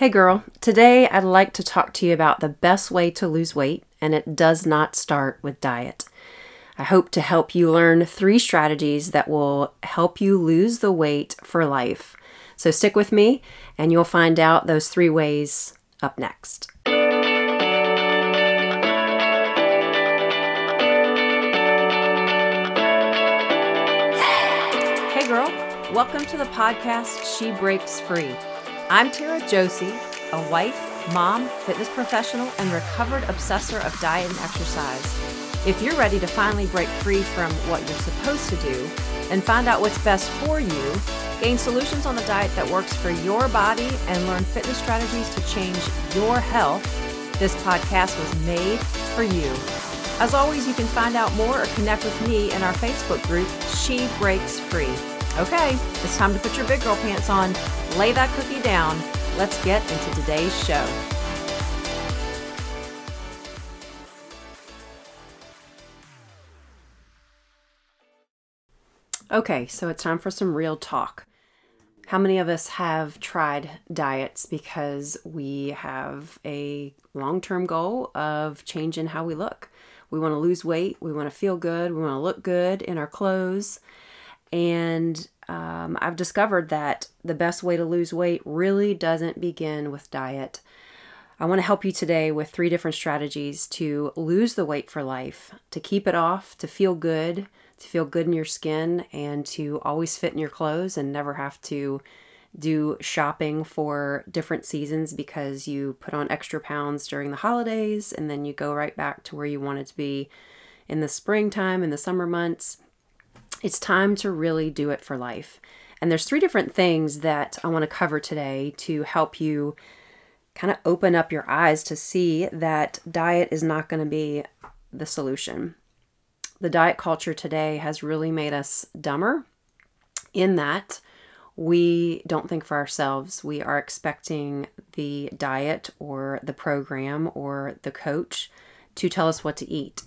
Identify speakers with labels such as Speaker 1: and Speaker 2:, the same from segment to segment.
Speaker 1: Hey girl, today I'd like to talk to you about the best way to lose weight, and it does not start with diet. I hope to help you learn three strategies that will help you lose the weight for life. So stick with me, and you'll find out those three ways up next. Hey girl, welcome to the podcast She Breaks Free. I'm Tara Josie, a wife, mom, fitness professional, and recovered obsessor of diet and exercise. If you're ready to finally break free from what you're supposed to do and find out what's best for you, gain solutions on the diet that works for your body, and learn fitness strategies to change your health, this podcast was made for you. As always, you can find out more or connect with me in our Facebook group, She Breaks Free. Okay, it's time to put your big girl pants on, lay that cookie down. Let's get into today's show. Okay, so it's time for some real talk. How many of us have tried diets because we have a long term goal of changing how we look? We want to lose weight, we want to feel good, we want to look good in our clothes. And um, I've discovered that the best way to lose weight really doesn't begin with diet. I want to help you today with three different strategies to lose the weight for life, to keep it off, to feel good, to feel good in your skin, and to always fit in your clothes and never have to do shopping for different seasons because you put on extra pounds during the holidays and then you go right back to where you wanted to be in the springtime, in the summer months it's time to really do it for life. And there's three different things that I want to cover today to help you kind of open up your eyes to see that diet is not going to be the solution. The diet culture today has really made us dumber in that we don't think for ourselves. We are expecting the diet or the program or the coach to tell us what to eat,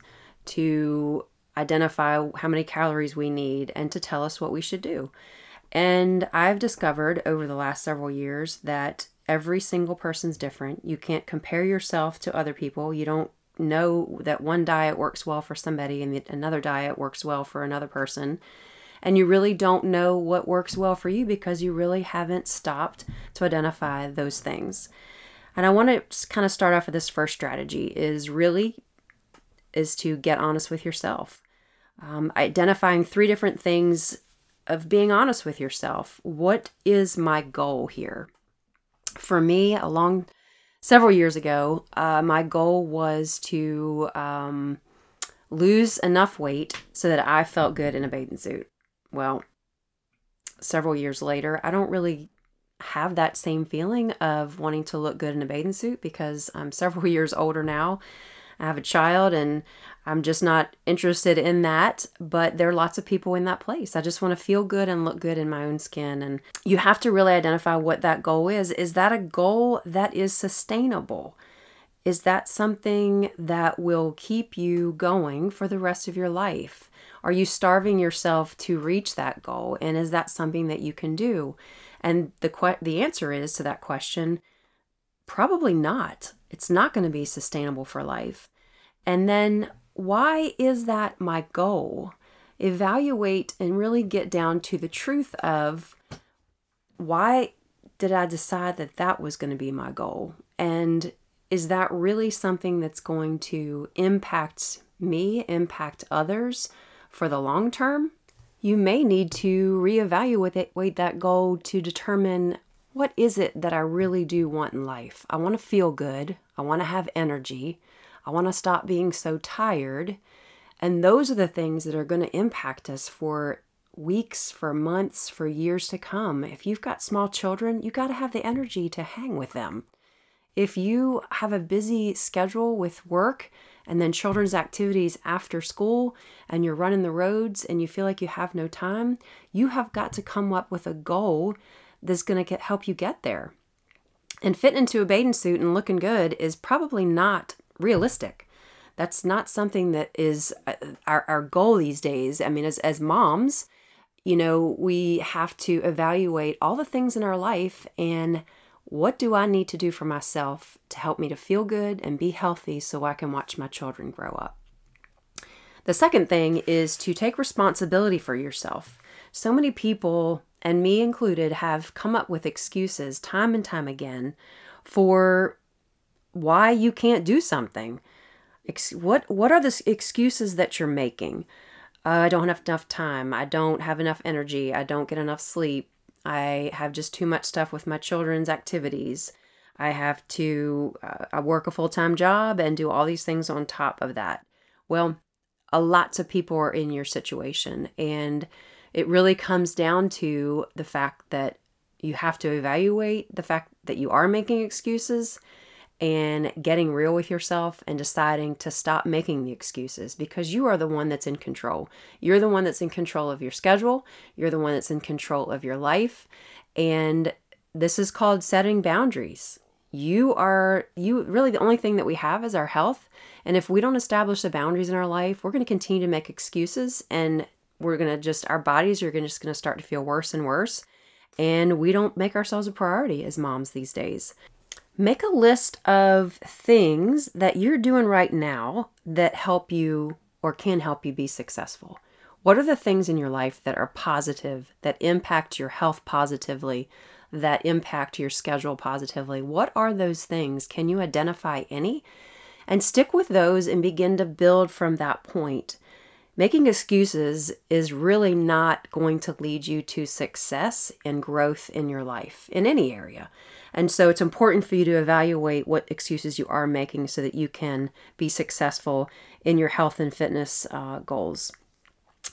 Speaker 1: to identify how many calories we need, and to tell us what we should do. And I've discovered over the last several years that every single person's different. You can't compare yourself to other people. You don't know that one diet works well for somebody and another diet works well for another person. And you really don't know what works well for you because you really haven't stopped to identify those things. And I want to kind of start off with this first strategy is really is to get honest with yourself um, identifying three different things of being honest with yourself. What is my goal here? For me, a long several years ago, uh, my goal was to um, lose enough weight so that I felt good in a bathing suit. Well, several years later, I don't really have that same feeling of wanting to look good in a bathing suit because I'm several years older now. I have a child and I'm just not interested in that, but there are lots of people in that place. I just want to feel good and look good in my own skin. And you have to really identify what that goal is. Is that a goal that is sustainable? Is that something that will keep you going for the rest of your life? Are you starving yourself to reach that goal? And is that something that you can do? And the que- the answer is to that question probably not. It's not going to be sustainable for life. And then why is that my goal? Evaluate and really get down to the truth of why did I decide that that was going to be my goal? And is that really something that's going to impact me, impact others for the long term? You may need to reevaluate that goal to determine what is it that I really do want in life. I want to feel good. I want to have energy. I want to stop being so tired. And those are the things that are going to impact us for weeks, for months, for years to come. If you've got small children, you got to have the energy to hang with them. If you have a busy schedule with work and then children's activities after school and you're running the roads and you feel like you have no time, you have got to come up with a goal that's going to help you get there. And fitting into a bathing suit and looking good is probably not realistic. That's not something that is uh, our, our goal these days. I mean, as, as moms, you know, we have to evaluate all the things in our life and what do I need to do for myself to help me to feel good and be healthy so I can watch my children grow up? The second thing is to take responsibility for yourself. So many people, and me included, have come up with excuses time and time again for why you can't do something. what what are the excuses that you're making? Uh, I don't have enough time. I don't have enough energy. I don't get enough sleep. I have just too much stuff with my children's activities. I have to uh, I work a full-time job and do all these things on top of that. Well, a lots of people are in your situation and it really comes down to the fact that you have to evaluate the fact that you are making excuses and getting real with yourself and deciding to stop making the excuses because you are the one that's in control. You're the one that's in control of your schedule, you're the one that's in control of your life, and this is called setting boundaries. You are you really the only thing that we have is our health, and if we don't establish the boundaries in our life, we're going to continue to make excuses and we're going to just our bodies are just going to start to feel worse and worse and we don't make ourselves a priority as moms these days. Make a list of things that you're doing right now that help you or can help you be successful. What are the things in your life that are positive, that impact your health positively, that impact your schedule positively? What are those things? Can you identify any? And stick with those and begin to build from that point. Making excuses is really not going to lead you to success and growth in your life in any area. And so it's important for you to evaluate what excuses you are making so that you can be successful in your health and fitness uh, goals.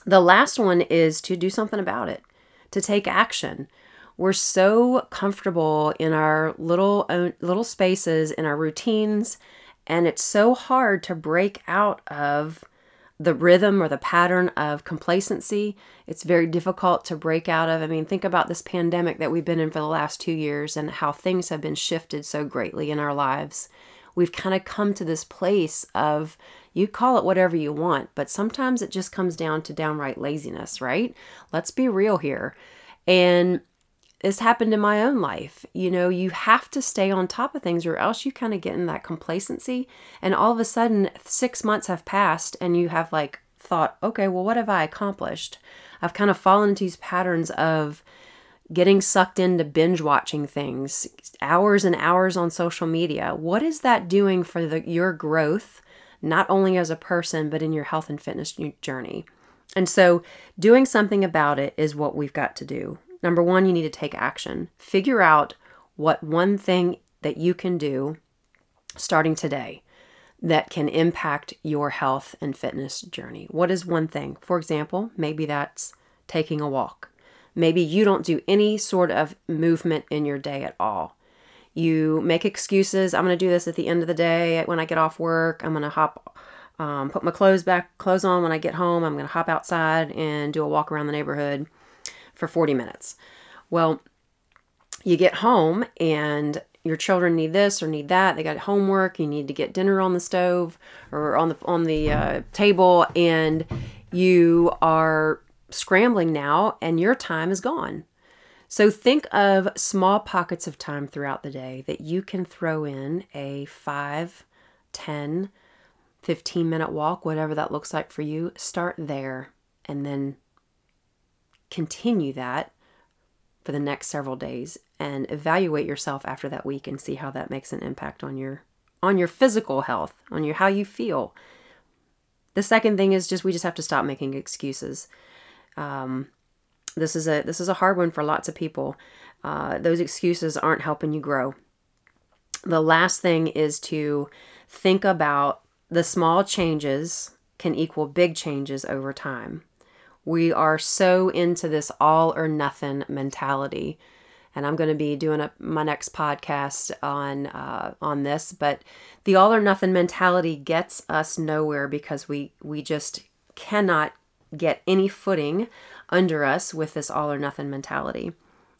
Speaker 1: The last one is to do something about it, to take action. We're so comfortable in our little little spaces, in our routines, and it's so hard to break out of the rhythm or the pattern of complacency. It's very difficult to break out of. I mean, think about this pandemic that we've been in for the last two years and how things have been shifted so greatly in our lives. We've kind of come to this place of you call it whatever you want, but sometimes it just comes down to downright laziness, right? Let's be real here. And this happened in my own life. You know, you have to stay on top of things or else you kind of get in that complacency. And all of a sudden, six months have passed and you have like thought, okay, well, what have I accomplished? I've kind of fallen into these patterns of getting sucked into binge watching things, hours and hours on social media. What is that doing for the, your growth, not only as a person, but in your health and fitness journey? And so, doing something about it is what we've got to do. Number one, you need to take action. Figure out what one thing that you can do starting today that can impact your health and fitness journey. What is one thing? For example, maybe that's taking a walk. Maybe you don't do any sort of movement in your day at all. You make excuses. I'm going to do this at the end of the day when I get off work. I'm going to hop, um, put my clothes back, clothes on when I get home. I'm going to hop outside and do a walk around the neighborhood for 40 minutes. Well, you get home and your children need this or need that. They got homework. You need to get dinner on the stove or on the on the uh, table, and you are scrambling now, and your time is gone. So think of small pockets of time throughout the day that you can throw in a 5, 10, 15 minute walk, whatever that looks like for you. Start there and then continue that for the next several days and evaluate yourself after that week and see how that makes an impact on your on your physical health, on your how you feel. The second thing is just we just have to stop making excuses. Um, this is a this is a hard one for lots of people. Uh, those excuses aren't helping you grow. The last thing is to think about the small changes can equal big changes over time. We are so into this all or nothing mentality. And I'm going to be doing a, my next podcast on uh, on this, but the all or nothing mentality gets us nowhere because we we just cannot get any footing under us with this all or nothing mentality.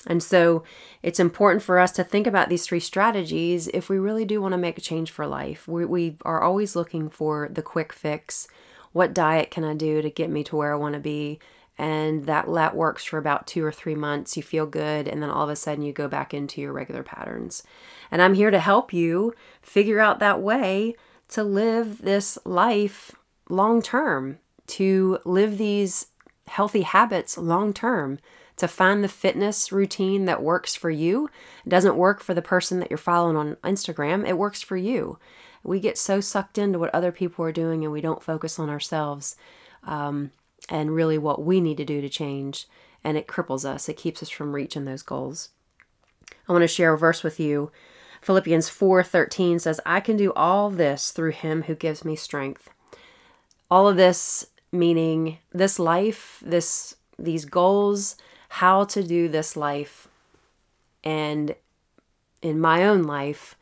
Speaker 1: And so it's important for us to think about these three strategies if we really do want to make a change for life. We, we are always looking for the quick fix what diet can I do to get me to where I want to be? And that that works for about two or three months you feel good and then all of a sudden you go back into your regular patterns. And i'm here to help you figure out that way to live this life long term to live these healthy habits long term to find the fitness routine that works for you. It doesn't work for the person that you're following on instagram it works for you we get so sucked into what other people are doing and we don't focus on ourselves um, and really what we need to do to change. And it cripples us, it keeps us from reaching those goals. I want to share a verse with you. Philippians 4:13 says, "I can do all this through him who gives me strength." All of this meaning this life, this these goals, how to do this life. And in my own life,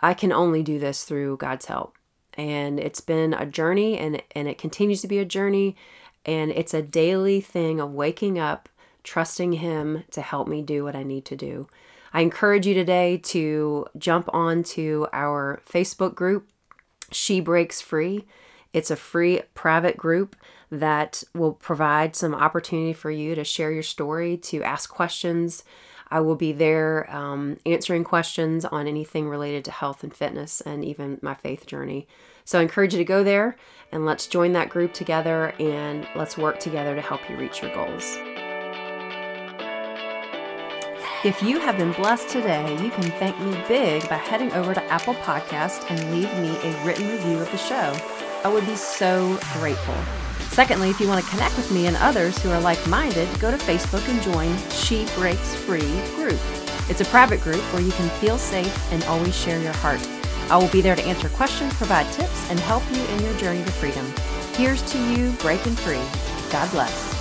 Speaker 1: I can only do this through God's help. And it's been a journey and and it continues to be a journey and it's a daily thing of waking up, trusting Him to help me do what I need to do. I encourage you today to jump onto our Facebook group, She Breaks Free. It's a free private group that will provide some opportunity for you to share your story, to ask questions. I will be there um, answering questions on anything related to health and fitness and even my faith journey. So I encourage you to go there and let's join that group together and let's work together to help you reach your goals. If you have been blessed today, you can thank me big by heading over to Apple Podcast and leave me a written review of the show. I would be so grateful. Secondly, if you want to connect with me and others who are like minded, go to Facebook and join She Breaks Free group. It's a private group where you can feel safe and always share your heart. I will be there to answer questions, provide tips, and help you in your journey to freedom. Here's to you breaking free. God bless.